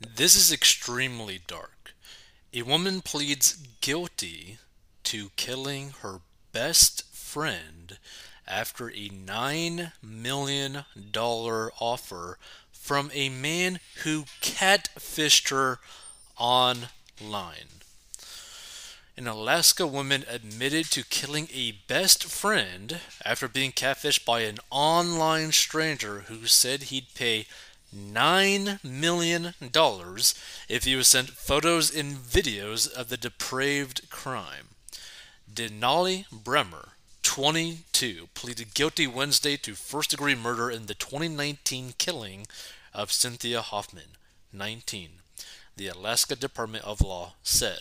This is extremely dark. A woman pleads guilty to killing her best friend after a $9 million offer from a man who catfished her online. An Alaska woman admitted to killing a best friend after being catfished by an online stranger who said he'd pay $9 million if he was sent photos and videos of the depraved crime. Denali Brehmer, 22, pleaded guilty Wednesday to first degree murder in the 2019 killing of Cynthia Hoffman, 19, the Alaska Department of Law said.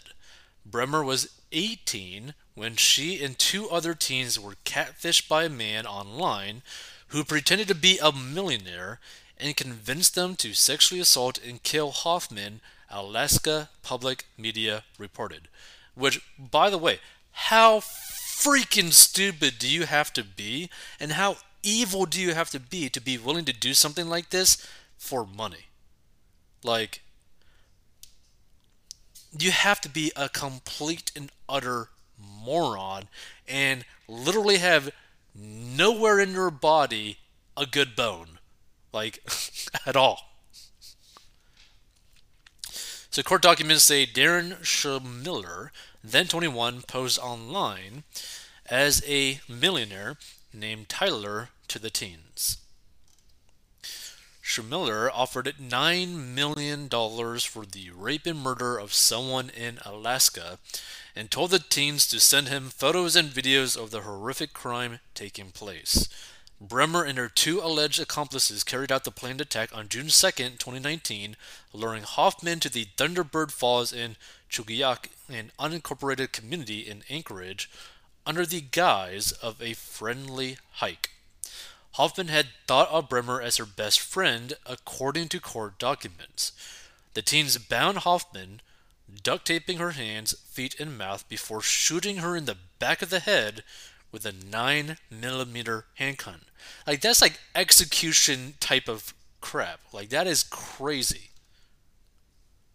Brehmer was 18 when she and two other teens were catfished by a man online who pretended to be a millionaire and convinced them to sexually assault and kill Hoffman, Alaska Public Media reported. Which, by the way, how freaking stupid do you have to be? And how evil do you have to be to be willing to do something like this for money? Like, you have to be a complete and utter moron and literally have nowhere in your body a good bone like at all. So court documents say Darin Schmiller, then 21, posed online as a millionaire named Tyler to the teens. Schmiller offered $9 million for the rape and murder of someone in Alaska and told the teens to send him photos and videos of the horrific crime taking place. Brehmer and her two alleged accomplices carried out the planned attack on June 2, 2019, luring Hoffman to the Thunderbird Falls in Chugiak, an unincorporated community in Anchorage, under the guise of a friendly hike. Hoffman had thought of Brehmer as her best friend, according to court documents. The teens bound Hoffman, duct taping her hands, feet, and mouth before shooting her in the back of the head with a 9 millimeter handgun. Like that's like execution type of crap. Like that is crazy.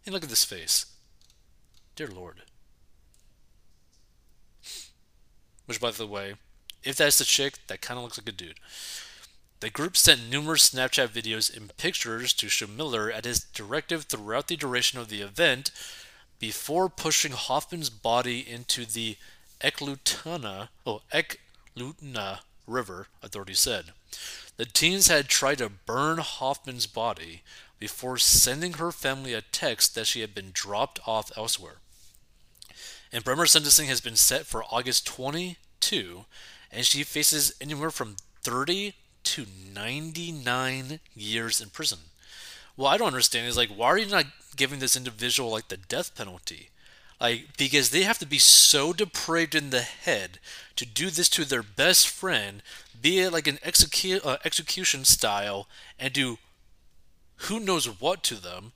And look at this face. Dear Lord. Which by the way, if that's the chick, that kind of looks like a dude. The group sent numerous Snapchat videos and pictures to Schmiller at his directive throughout the duration of the event before pushing Hoffman's body into the Eklutna, oh, Eklutna River, authorities said. The teens had tried to burn Hoffman's body before sending her family a text that she had been dropped off elsewhere. And Brehmer's sentencing has been set for August 22, and she faces anywhere from 30 to 99 years in prison. What I don't understand is like, why are you not giving this individual like the death penalty? Like, because they have to be so depraved in the head to do this to their best friend, be it like an execu- uh, execution style, and do who knows what to them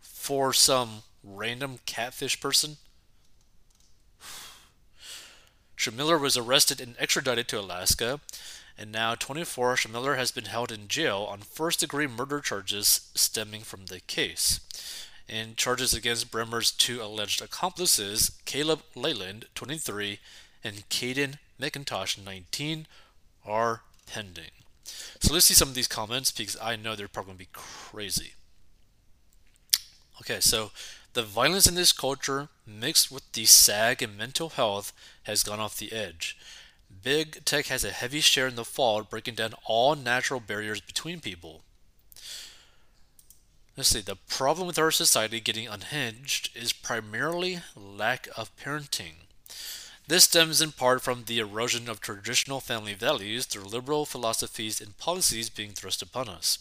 for some random catfish person. Schmiller was arrested and extradited to Alaska, and now 24, Schmiller has been held in jail on first degree murder charges stemming from the case and charges against Brehmer's two alleged accomplices, Caleb Leyland, 23, and Kayden McIntosh, 19, are pending. So let's see some of these comments because I know they're probably going to be crazy. Okay, so the violence in this culture, mixed with the sag and mental health, has gone off the edge. Big tech has a heavy share in the fall, breaking down all natural barriers between people. Let's see, the problem with our society getting unhinged is primarily lack of parenting. This stems in part from the erosion of traditional family values through liberal philosophies and policies being thrust upon us.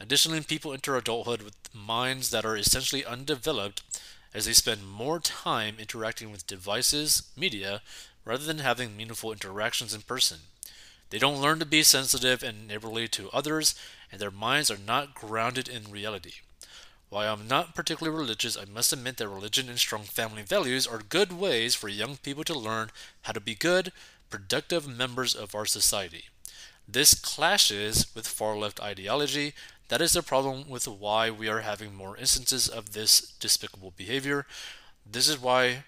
Additionally, people enter adulthood with minds that are essentially undeveloped as they spend more time interacting with devices, media, rather than having meaningful interactions in person. They don't learn to be sensitive and neighborly to others, and their minds are not grounded in reality. While I'm not particularly religious, I must admit that religion and strong family values are good ways for young people to learn how to be good, productive members of our society. This clashes with far left ideology That is the problem with why we are having more instances of this despicable behavior. This is why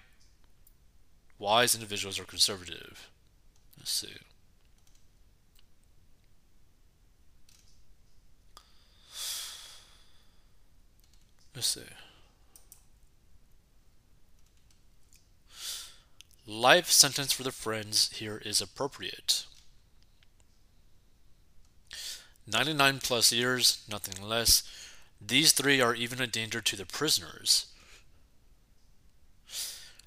wise individuals are conservative. Let's see. Let's see. Life sentence for the friends here is appropriate. 99 plus years, nothing less. These three are even a danger to the prisoners.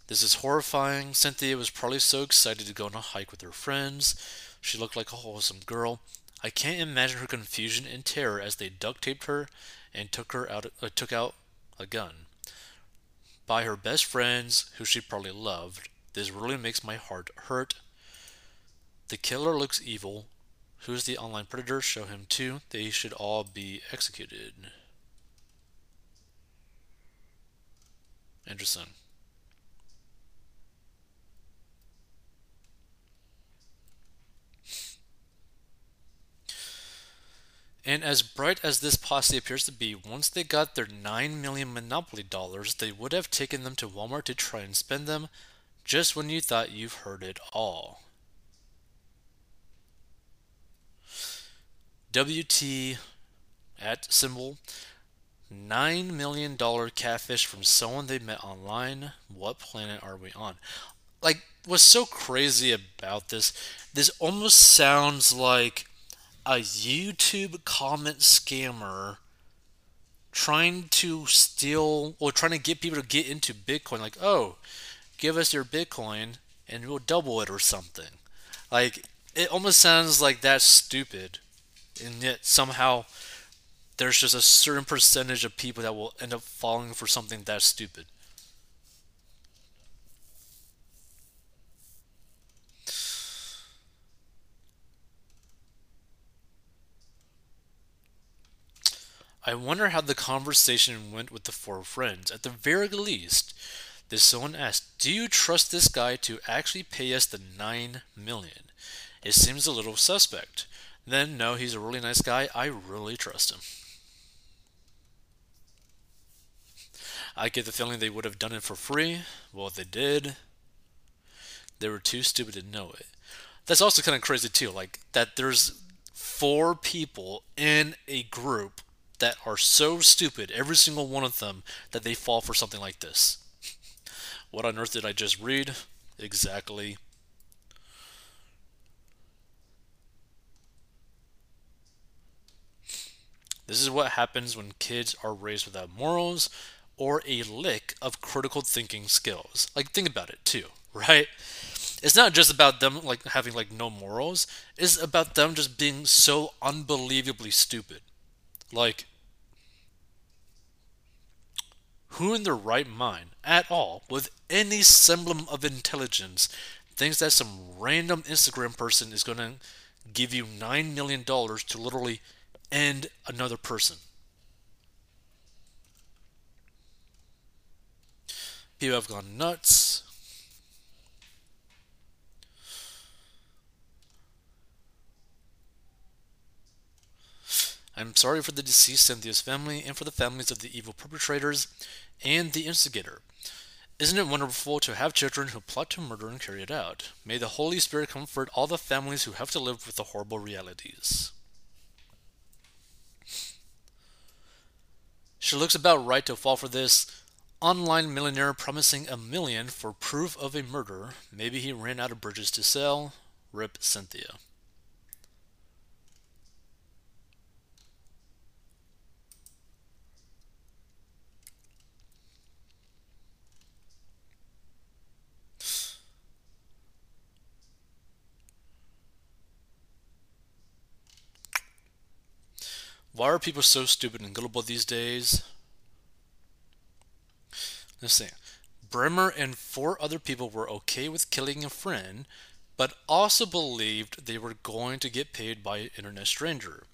This is horrifying. Cynthia was probably so excited to go on a hike with her friends. She looked like a wholesome girl. I can't imagine her confusion and terror as they duct taped her and took her out uh, took out a gun by her best friends who she probably loved. This really makes my heart hurt. The killer looks evil. Who's the online predator? Show him too. They should all be executed. Interesting. And as bright as this posse appears to be, once they got their 9 million Monopoly dollars, they would have taken them to Walmart to try and spend them just when you thought you've heard it all. WT at symbol $9 million catfish from someone they met online. What planet are we on? Like, what's so crazy about this? This almost sounds like a YouTube comment scammer trying to steal or trying to get people to get into Bitcoin. Like, oh, give us your Bitcoin and we'll double it or something. Like, it almost sounds like that's stupid. And yet somehow there's just a certain percentage of people that will end up falling for something that stupid. I wonder how the conversation went with the four friends. At the very least, this someone asked, "Do you trust this guy to actually pay us the 9 million? It seems a little suspect." Then, no, he's a really nice guy. I really trust him. I get the feeling they would have done it for free. Well, they did. They were too stupid to know it. That's also kind of crazy too, like that there's four people in a group that are so stupid, every single one of them, that they fall for something like this. what on earth did I just read? Exactly. This is what happens when kids are raised without morals or a lick of critical thinking skills. Like think about it too, right? It's not just about them like having like no morals. It's about them just being so unbelievably stupid. Like, who in their right mind, at all, with any semblance of intelligence, thinks that some random Instagram person is going to give you $9 million to literally end another person? People have gone nuts. I'm sorry for the deceased Cynthia's family and for the families of the evil perpetrators and the instigator. Isn't it wonderful to have children who plot to murder and carry it out? May the Holy Spirit comfort all the families who have to live with the horrible realities. She looks about right to fall for this. Online millionaire promising a million for proof of a murder. Maybe he ran out of bridges to sell. Rip Cynthia. Why are people so stupid and gullible these days? Let's see. Brehmer and four other people were okay with killing a friend, but also believed they were going to get paid by an internet stranger.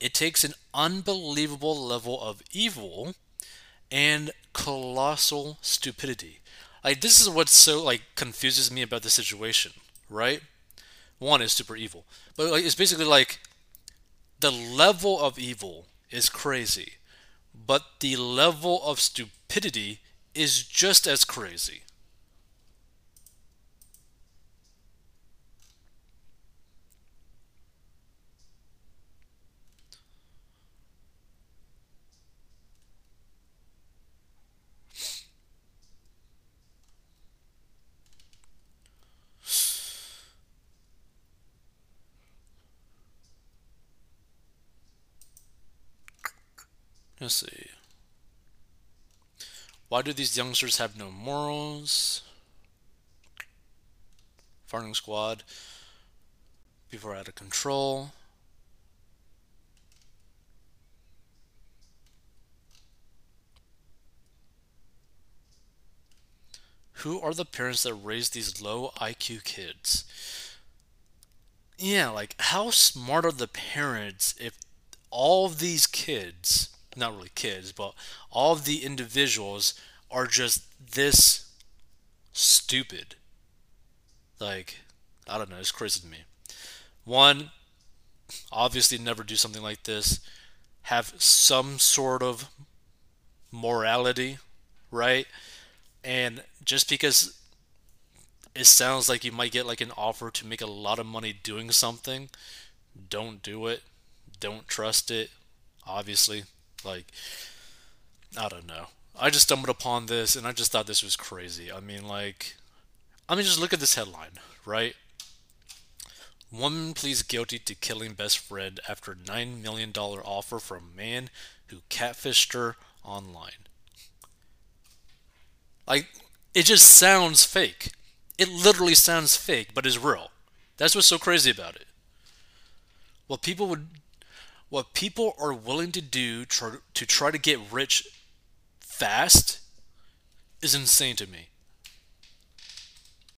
It takes an unbelievable level of evil and colossal stupidity. Like this is what so like confuses me about the situation, right? One is super evil, but like, it's basically like the level of evil is crazy, but the level of stupidity is just as crazy. Let's see. Why do these youngsters have no morals? Farming squad. People are out of control. Who are the parents that raise these low IQ kids? Yeah, like how smart are the parents if all of these kids not really kids, but all of the individuals are just this stupid. Like, I don't know, it's crazy to me. One, obviously never do something like this. Have some sort of morality, right? And just because it sounds like you might get like an offer to make a lot of money doing something, don't do it. Don't trust it, obviously. Like, I don't know. I just stumbled upon this and I just thought this was crazy. I mean, like, I mean, just look at this headline, right? Woman pleads guilty to killing best friend after $9 million offer from man who catfished her online. Like, it just sounds fake. It literally sounds fake, but is real. That's what's so crazy about it. What people would what people are willing to do to try to get rich fast is insane to me.